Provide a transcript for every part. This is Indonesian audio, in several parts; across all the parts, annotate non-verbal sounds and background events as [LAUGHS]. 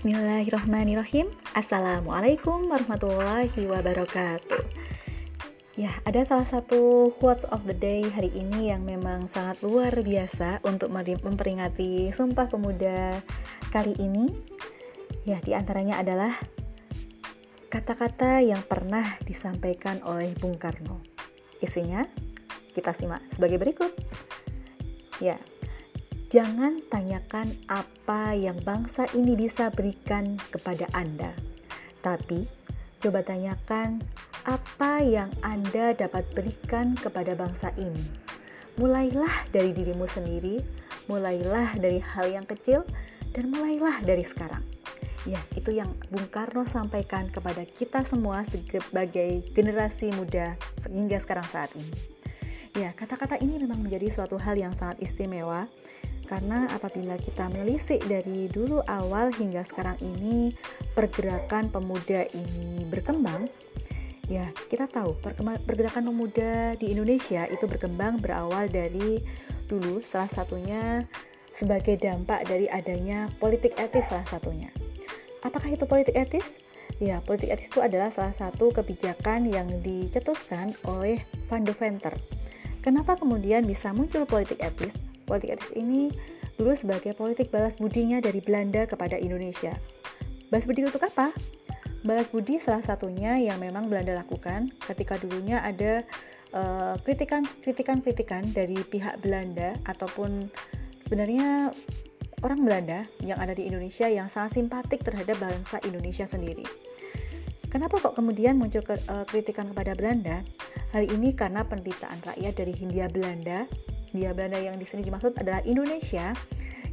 Bismillahirrahmanirrahim. Assalamualaikum warahmatullahi wabarakatuh. Ya, ada salah satu quotes of the day hari ini yang memang sangat luar biasa untuk memperingati Sumpah Pemuda kali ini. Ya, di antaranya adalah kata-kata yang pernah disampaikan oleh Bung Karno. Isinya, kita simak sebagai berikut. Ya, Jangan tanyakan apa yang bangsa ini bisa berikan kepada Anda, tapi coba tanyakan apa yang Anda dapat berikan kepada bangsa ini. Mulailah dari dirimu sendiri, mulailah dari hal yang kecil, dan mulailah dari sekarang. Ya, itu yang Bung Karno sampaikan kepada kita semua sebagai generasi muda hingga sekarang saat ini. Ya, kata-kata ini memang menjadi suatu hal yang sangat istimewa karena apabila kita menelisik dari dulu awal hingga sekarang ini pergerakan pemuda ini berkembang ya kita tahu pergerakan pemuda di Indonesia itu berkembang berawal dari dulu salah satunya sebagai dampak dari adanya politik etis salah satunya apakah itu politik etis? Ya, politik etis itu adalah salah satu kebijakan yang dicetuskan oleh Van de Venter. Kenapa kemudian bisa muncul politik etis? Politik etis ini dulu sebagai politik balas budinya dari Belanda kepada Indonesia. Balas budi untuk apa? Balas budi salah satunya yang memang Belanda lakukan ketika dulunya ada eh, kritikan-kritikan-kritikan uh, dari pihak Belanda ataupun sebenarnya orang Belanda yang ada di Indonesia yang sangat simpatik terhadap bangsa Indonesia sendiri. Kenapa kok kemudian muncul ke, uh, kritikan kepada Belanda? Hari ini karena penderitaan rakyat dari Hindia Belanda Hindia Belanda yang di sini dimaksud adalah Indonesia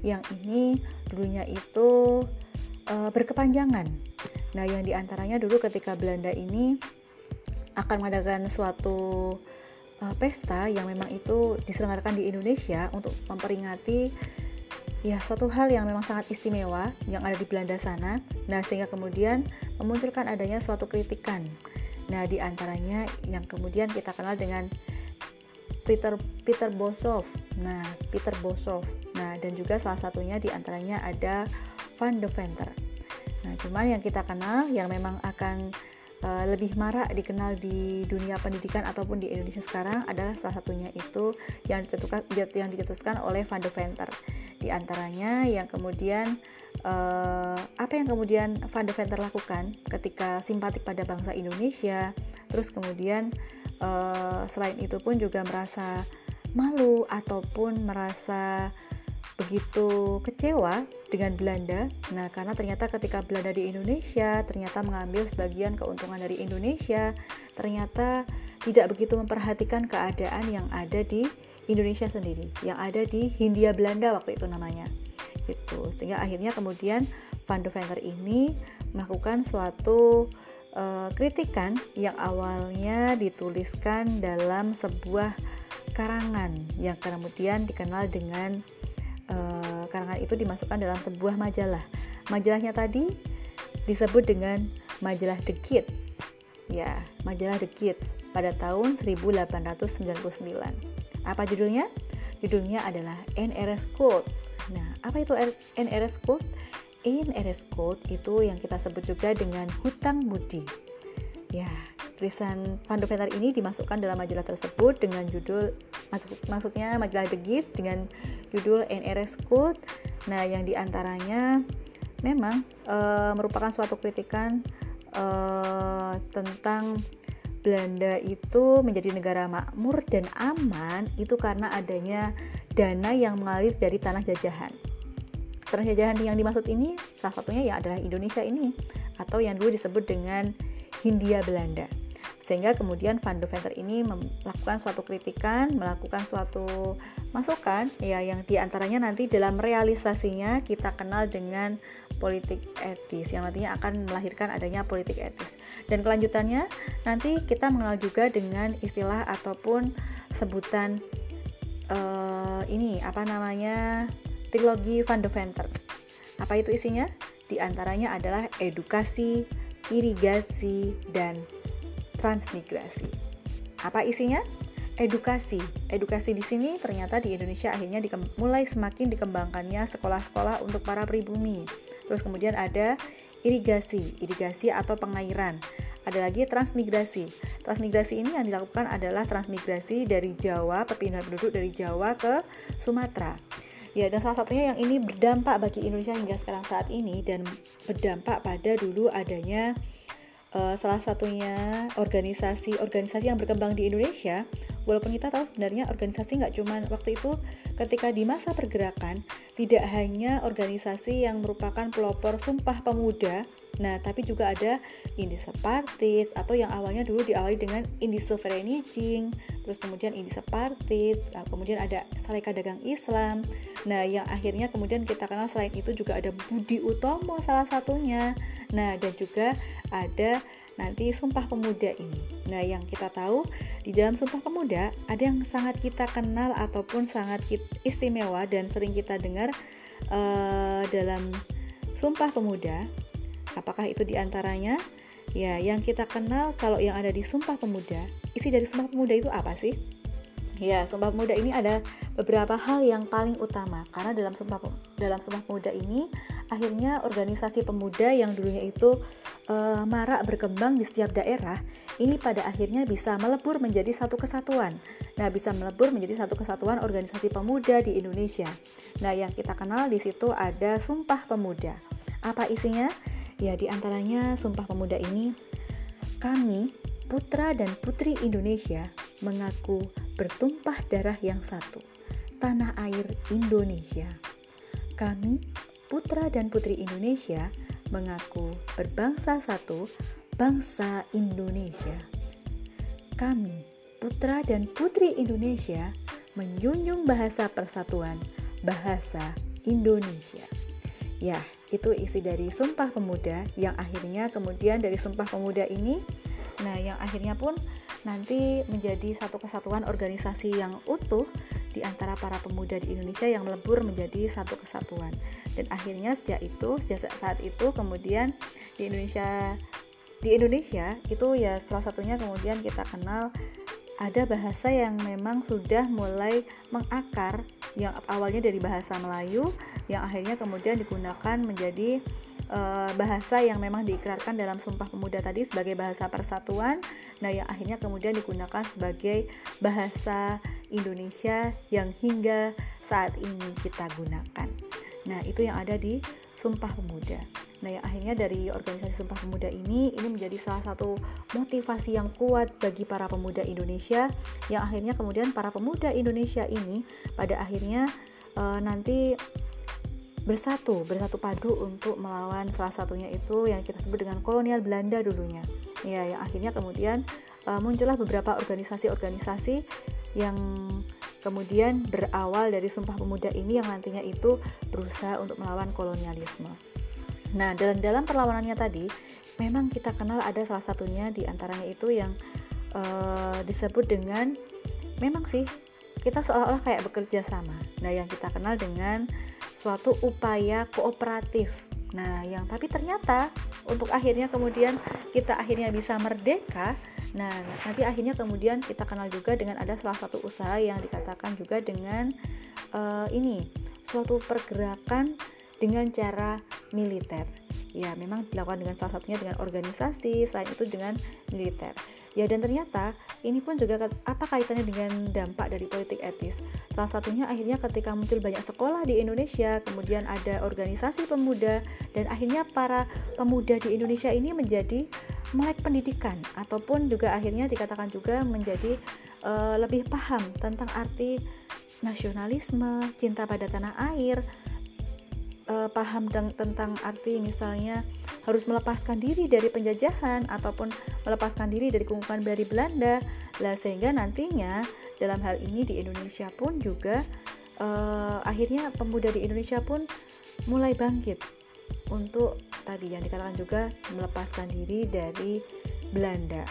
yang ini dulunya itu uh, berkepanjangan. Nah, yang di antaranya dulu ketika Belanda ini akan mengadakan suatu uh, pesta yang memang itu diselenggarakan di Indonesia untuk memperingati ya suatu hal yang memang sangat istimewa yang ada di Belanda sana. Nah, sehingga kemudian memunculkan adanya suatu kritikan. Nah, di antaranya yang kemudian kita kenal dengan Peter Peter Bosov. Nah, Peter Bosov. Nah, dan juga salah satunya di antaranya ada Van de Venter. Nah, cuman yang kita kenal yang memang akan uh, lebih marak dikenal di dunia pendidikan ataupun di Indonesia sekarang adalah salah satunya itu yang dicetuskan yang dicetuskan oleh Van de Venter. Di antaranya yang kemudian uh, apa yang kemudian Van de Venter lakukan ketika simpatik pada bangsa Indonesia, terus kemudian uh, selain itu pun juga merasa malu ataupun merasa begitu kecewa dengan Belanda. Nah, karena ternyata ketika Belanda di Indonesia ternyata mengambil sebagian keuntungan dari Indonesia, ternyata tidak begitu memperhatikan keadaan yang ada di Indonesia sendiri, yang ada di Hindia Belanda waktu itu namanya. Itu. Sehingga akhirnya kemudian Van de Venter ini melakukan suatu uh, kritikan yang awalnya dituliskan dalam sebuah karangan yang kemudian dikenal dengan uh, karangan itu dimasukkan dalam sebuah majalah. Majalahnya tadi disebut dengan majalah The Kids. Ya, majalah The Kids pada tahun 1899. Apa judulnya? Judulnya adalah NRS Code. Nah, apa itu NRS Code? In RS Code itu yang kita sebut juga dengan hutang budi. Ya, tulisan Van ini dimasukkan dalam majalah tersebut dengan judul maksud, maksudnya majalah The Gears dengan judul NRS Code. Nah, yang di antaranya memang e, merupakan suatu kritikan e, tentang Belanda itu menjadi negara makmur dan aman itu karena adanya dana yang mengalir dari tanah jajahan jajahan yang dimaksud ini salah satunya ya adalah Indonesia ini atau yang dulu disebut dengan Hindia Belanda. Sehingga kemudian Van de Venter ini melakukan suatu kritikan, melakukan suatu masukan ya yang di antaranya nanti dalam realisasinya kita kenal dengan politik etis yang nantinya akan melahirkan adanya politik etis. Dan kelanjutannya nanti kita mengenal juga dengan istilah ataupun sebutan uh, ini apa namanya trilogi Van de Venter. Apa itu isinya? Di antaranya adalah edukasi, irigasi, dan transmigrasi. Apa isinya? Edukasi. Edukasi di sini ternyata di Indonesia akhirnya mulai semakin dikembangkannya sekolah-sekolah untuk para pribumi. Terus kemudian ada irigasi, irigasi atau pengairan. Ada lagi transmigrasi. Transmigrasi ini yang dilakukan adalah transmigrasi dari Jawa, perpindahan penduduk dari Jawa ke Sumatera. Ya, dan salah satunya yang ini berdampak bagi Indonesia hingga sekarang saat ini dan berdampak pada dulu adanya uh, salah satunya organisasi-organisasi yang berkembang di Indonesia. Walaupun kita tahu sebenarnya organisasi nggak cuma waktu itu ketika di masa pergerakan tidak hanya organisasi yang merupakan pelopor sumpah pemuda Nah, tapi juga ada Indi Separtis atau yang awalnya dulu diawali dengan Indi Sovereignty, terus kemudian Indi Separtis, nah, kemudian ada Saleka Dagang Islam. Nah, yang akhirnya kemudian kita kenal selain itu juga ada Budi Utomo salah satunya. Nah, dan juga ada nanti Sumpah Pemuda ini. Nah, yang kita tahu di dalam Sumpah Pemuda ada yang sangat kita kenal ataupun sangat istimewa dan sering kita dengar uh, dalam Sumpah Pemuda. Apakah itu di antaranya? Ya, yang kita kenal kalau yang ada di Sumpah Pemuda, isi dari Sumpah Pemuda itu apa sih? Ya, Sumpah Pemuda ini ada beberapa hal yang paling utama karena dalam Sumpah dalam Sumpah Pemuda ini akhirnya organisasi pemuda yang dulunya itu uh, marak berkembang di setiap daerah ini pada akhirnya bisa melebur menjadi satu kesatuan. Nah, bisa melebur menjadi satu kesatuan organisasi pemuda di Indonesia. Nah, yang kita kenal di situ ada Sumpah Pemuda. Apa isinya? Ya, di antaranya Sumpah Pemuda ini kami putra dan putri Indonesia mengaku bertumpah darah yang satu, tanah air Indonesia. Kami, putra dan putri Indonesia, mengaku berbangsa satu, bangsa Indonesia. Kami, putra dan putri Indonesia, menyunjung bahasa persatuan, bahasa Indonesia. Ya, itu isi dari Sumpah Pemuda yang akhirnya kemudian dari Sumpah Pemuda ini nah yang akhirnya pun nanti menjadi satu kesatuan organisasi yang utuh di antara para pemuda di Indonesia yang melebur menjadi satu kesatuan. Dan akhirnya sejak itu, sejak saat itu kemudian di Indonesia di Indonesia itu ya salah satunya kemudian kita kenal ada bahasa yang memang sudah mulai mengakar yang awalnya dari bahasa Melayu yang akhirnya kemudian digunakan menjadi uh, bahasa yang memang diikrarkan dalam Sumpah Pemuda tadi sebagai bahasa persatuan, nah yang akhirnya kemudian digunakan sebagai bahasa Indonesia yang hingga saat ini kita gunakan. Nah, itu yang ada di Sumpah Pemuda. Nah, yang akhirnya dari organisasi Sumpah Pemuda ini ini menjadi salah satu motivasi yang kuat bagi para pemuda Indonesia yang akhirnya kemudian para pemuda Indonesia ini pada akhirnya uh, nanti bersatu, bersatu padu untuk melawan salah satunya itu yang kita sebut dengan kolonial Belanda dulunya. Ya, yang akhirnya kemudian uh, muncullah beberapa organisasi-organisasi yang kemudian berawal dari Sumpah Pemuda ini yang nantinya itu berusaha untuk melawan kolonialisme. Nah, dalam dalam perlawanannya tadi, memang kita kenal ada salah satunya di antaranya itu yang uh, disebut dengan memang sih kita seolah-olah kayak bekerja sama. Nah, yang kita kenal dengan suatu upaya kooperatif. Nah, yang tapi ternyata untuk akhirnya kemudian kita akhirnya bisa merdeka. Nah, nanti akhirnya kemudian kita kenal juga dengan ada salah satu usaha yang dikatakan juga dengan uh, ini suatu pergerakan dengan cara militer. Ya, memang dilakukan dengan salah satunya dengan organisasi, selain itu dengan militer. Ya dan ternyata ini pun juga apa kaitannya dengan dampak dari politik etis. Salah satunya akhirnya ketika muncul banyak sekolah di Indonesia, kemudian ada organisasi pemuda dan akhirnya para pemuda di Indonesia ini menjadi melek pendidikan ataupun juga akhirnya dikatakan juga menjadi uh, lebih paham tentang arti nasionalisme, cinta pada tanah air, uh, paham tentang arti misalnya harus melepaskan diri dari penjajahan ataupun melepaskan diri dari kungkungan dari Belanda. Lah sehingga nantinya dalam hal ini di Indonesia pun juga uh, akhirnya pemuda di Indonesia pun mulai bangkit untuk tadi yang dikatakan juga melepaskan diri dari Belanda.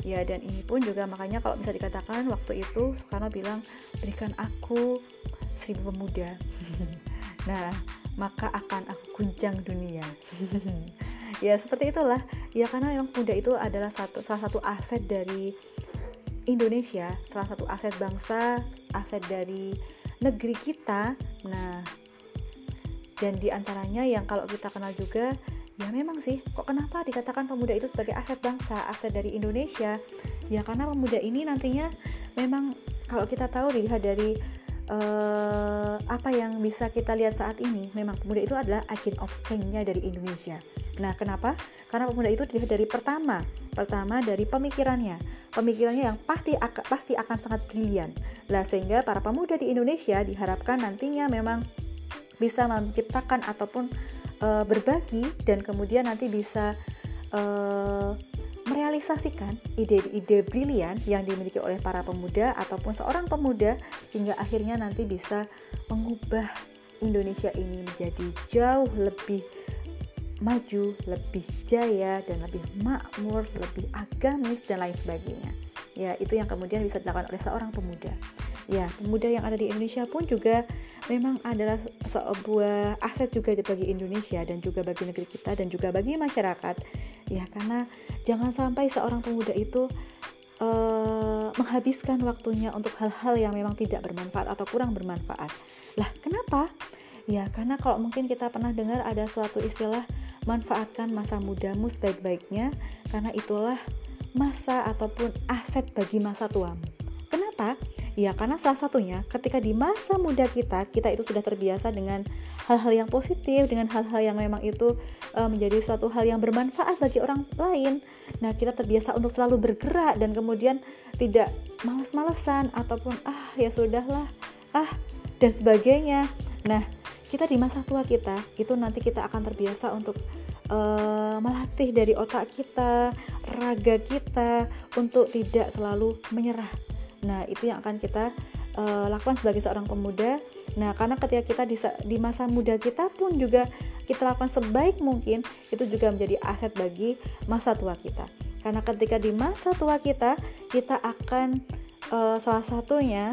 Ya dan ini pun juga makanya kalau bisa dikatakan waktu itu Soekarno bilang berikan aku seribu pemuda. [LAUGHS] Nah maka akan aku guncang dunia. [LAUGHS] [LAUGHS] Ya seperti itulah. Ya karena memang muda itu adalah satu salah satu aset dari Indonesia salah satu aset bangsa aset dari negeri kita. Nah dan di antaranya yang kalau kita kenal juga ya memang sih kok kenapa dikatakan pemuda itu sebagai aset bangsa aset dari Indonesia? Ya karena pemuda ini nantinya memang kalau kita tahu dilihat dari uh, apa yang bisa kita lihat saat ini? Memang pemuda itu adalah agent of change-nya dari Indonesia. Nah kenapa? Karena pemuda itu dilihat dari pertama pertama dari pemikirannya. Pemikirannya yang pasti akan pasti akan sangat brilian. Lah sehingga para pemuda di Indonesia diharapkan nantinya memang bisa menciptakan ataupun uh, berbagi dan kemudian nanti bisa uh, merealisasikan ide-ide brilian yang dimiliki oleh para pemuda ataupun seorang pemuda hingga akhirnya nanti bisa mengubah Indonesia ini menjadi jauh lebih maju, lebih jaya dan lebih makmur, lebih agamis dan lain sebagainya. Ya, itu yang kemudian bisa dilakukan oleh seorang pemuda ya pemuda yang ada di Indonesia pun juga memang adalah sebuah aset juga bagi Indonesia dan juga bagi negeri kita dan juga bagi masyarakat ya karena jangan sampai seorang pemuda itu uh, menghabiskan waktunya untuk hal-hal yang memang tidak bermanfaat atau kurang bermanfaat. Lah kenapa? Ya karena kalau mungkin kita pernah dengar ada suatu istilah manfaatkan masa mudamu sebaik-baiknya karena itulah masa ataupun aset bagi masa tuamu. Kenapa Ya, karena salah satunya ketika di masa muda kita, kita itu sudah terbiasa dengan hal-hal yang positif, dengan hal-hal yang memang itu uh, menjadi suatu hal yang bermanfaat bagi orang lain. Nah, kita terbiasa untuk selalu bergerak dan kemudian tidak males-malesan ataupun ah ya sudahlah, ah dan sebagainya. Nah, kita di masa tua kita itu nanti kita akan terbiasa untuk uh, melatih dari otak kita, raga kita untuk tidak selalu menyerah Nah, itu yang akan kita uh, lakukan sebagai seorang pemuda. Nah, karena ketika kita di, di masa muda kita pun juga kita lakukan sebaik mungkin, itu juga menjadi aset bagi masa tua kita. Karena ketika di masa tua kita, kita akan uh, salah satunya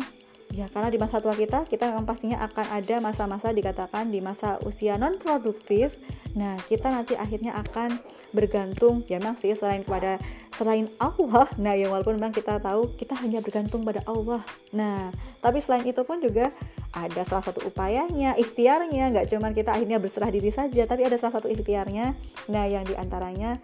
ya karena di masa tua kita kita memang pastinya akan ada masa-masa dikatakan di masa usia non produktif nah kita nanti akhirnya akan bergantung ya memang sih selain kepada selain Allah. Nah yang walaupun memang kita tahu kita hanya bergantung pada Allah. Nah tapi selain itu pun juga ada salah satu upayanya ikhtiarnya. Nggak cuman kita akhirnya berserah diri saja tapi ada salah satu ikhtiarnya. Nah yang di antaranya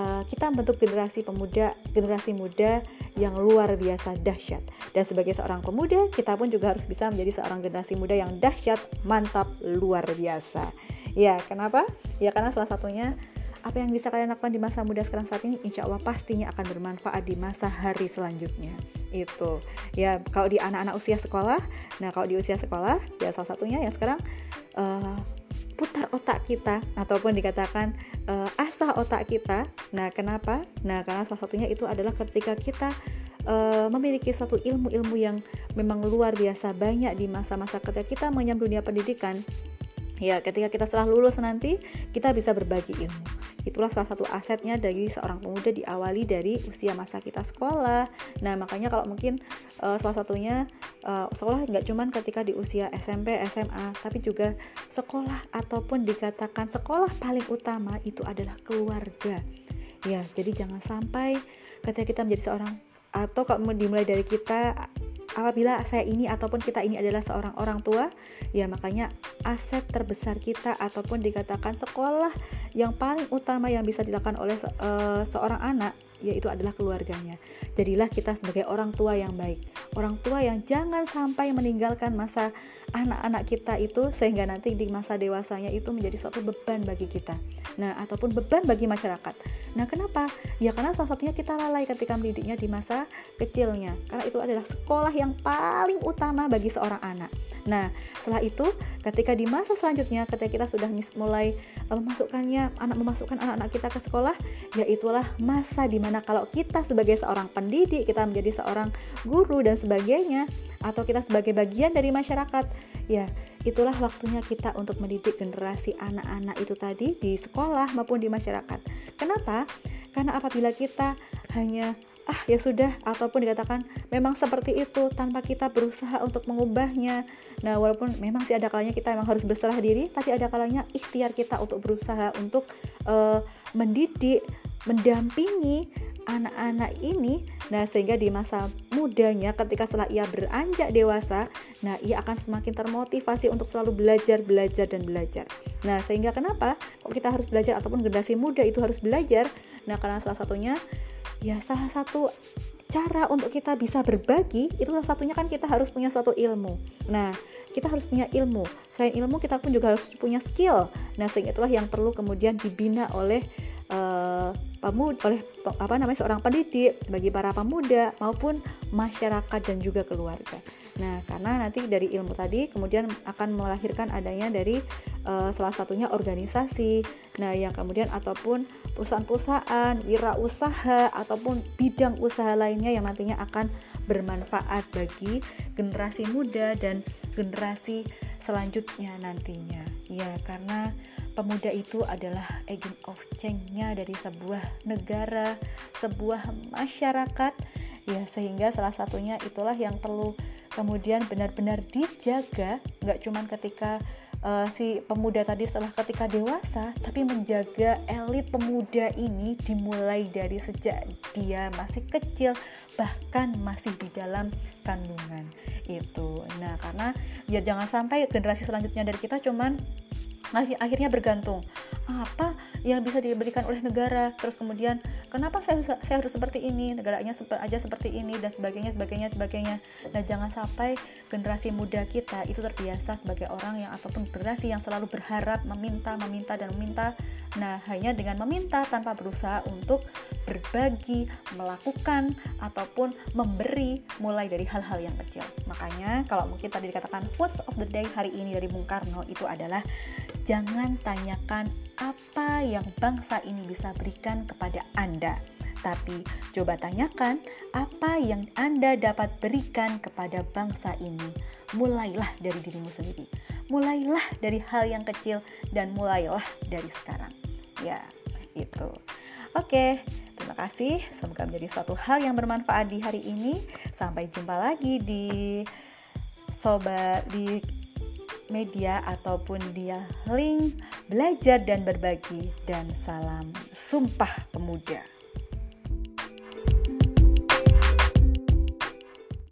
uh, kita membentuk generasi pemuda generasi muda yang luar biasa dahsyat. Dan sebagai seorang pemuda kita pun juga harus bisa menjadi seorang generasi muda yang dahsyat mantap luar biasa. Ya kenapa? Ya karena salah satunya apa yang bisa kalian lakukan di masa muda sekarang saat ini insya Allah pastinya akan bermanfaat di masa hari selanjutnya. Itu. Ya kalau di anak-anak usia sekolah nah kalau di usia sekolah ya salah satunya yang sekarang uh, putar otak kita ataupun dikatakan uh, asah otak kita. Nah kenapa? Nah karena salah satunya itu adalah ketika kita uh, memiliki satu ilmu-ilmu yang memang luar biasa banyak di masa-masa ketika kita menyambut dunia pendidikan Ya, ketika kita setelah lulus nanti, kita bisa berbagi ilmu. Itulah salah satu asetnya dari seorang pemuda diawali dari usia masa kita sekolah. Nah, makanya kalau mungkin uh, salah satunya uh, sekolah nggak cuman ketika di usia SMP, SMA, tapi juga sekolah ataupun dikatakan sekolah paling utama itu adalah keluarga. Ya, jadi jangan sampai ketika kita menjadi seorang atau kalau dimulai dari kita apabila saya ini ataupun kita ini adalah seorang orang tua, ya makanya aset terbesar kita ataupun dikatakan sekolah yang paling utama yang bisa dilakukan oleh uh, seorang anak yaitu adalah keluarganya. Jadilah kita sebagai orang tua yang baik, orang tua yang jangan sampai meninggalkan masa anak-anak kita itu sehingga nanti di masa dewasanya itu menjadi suatu beban bagi kita. Nah, ataupun beban bagi masyarakat. Nah, kenapa? Ya karena salah satunya kita lalai ketika mendidiknya di masa kecilnya. Karena itu adalah sekolah yang paling utama bagi seorang anak. Nah, setelah itu ketika di masa selanjutnya ketika kita sudah mulai uh, memasukkannya anak memasukkan anak-anak kita ke sekolah, ya itulah masa di mana kalau kita sebagai seorang pendidik, kita menjadi seorang guru dan sebagainya atau kita sebagai bagian dari masyarakat, ya itulah waktunya kita untuk mendidik generasi anak-anak itu tadi di sekolah maupun di masyarakat. Kenapa? Karena apabila kita hanya ah ya sudah ataupun dikatakan memang seperti itu tanpa kita berusaha untuk mengubahnya nah walaupun memang sih ada kalanya kita memang harus berserah diri tapi ada kalanya ikhtiar kita untuk berusaha untuk uh, mendidik mendampingi anak-anak ini nah sehingga di masa muda mudanya ketika setelah ia beranjak dewasa, nah ia akan semakin termotivasi untuk selalu belajar, belajar dan belajar. Nah, sehingga kenapa kok kita harus belajar ataupun generasi muda itu harus belajar? Nah, karena salah satunya ya salah satu cara untuk kita bisa berbagi itu salah satunya kan kita harus punya suatu ilmu. Nah, kita harus punya ilmu. Selain ilmu kita pun juga harus punya skill. Nah, sehingga itulah yang perlu kemudian dibina oleh uh, pemuda oleh apa namanya seorang pendidik bagi para pemuda maupun masyarakat dan juga keluarga. Nah, karena nanti dari ilmu tadi kemudian akan melahirkan adanya dari uh, salah satunya organisasi. Nah, yang kemudian ataupun perusahaan-perusahaan, wirausaha ataupun bidang usaha lainnya yang nantinya akan bermanfaat bagi generasi muda dan generasi selanjutnya nantinya. Ya, karena pemuda itu adalah agent of change-nya dari sebuah negara, sebuah masyarakat. Ya sehingga salah satunya itulah yang perlu kemudian benar-benar dijaga. Nggak cuman ketika uh, si pemuda tadi setelah ketika dewasa tapi menjaga elit pemuda ini dimulai dari sejak dia masih kecil bahkan masih di dalam kandungan itu. Nah karena ya jangan sampai generasi selanjutnya dari kita cuman akhirnya bergantung. Apa yang bisa diberikan oleh negara? Terus kemudian kenapa saya, saya harus seperti ini? Negaranya seper, aja seperti ini dan sebagainya sebagainya sebagainya. Dan jangan sampai generasi muda kita itu terbiasa sebagai orang yang ataupun generasi yang selalu berharap meminta meminta dan meminta nah hanya dengan meminta tanpa berusaha untuk berbagi melakukan ataupun memberi mulai dari hal-hal yang kecil makanya kalau mungkin tadi dikatakan quotes of the day hari ini dari Bung Karno itu adalah jangan tanyakan apa yang bangsa ini bisa berikan kepada Anda. Tapi coba tanyakan apa yang Anda dapat berikan kepada bangsa ini. Mulailah dari dirimu sendiri. Mulailah dari hal yang kecil dan mulailah dari sekarang. Ya, itu. Oke, terima kasih. Semoga menjadi suatu hal yang bermanfaat di hari ini. Sampai jumpa lagi di sobat di media ataupun dia link belajar dan berbagi dan salam sumpah pemuda.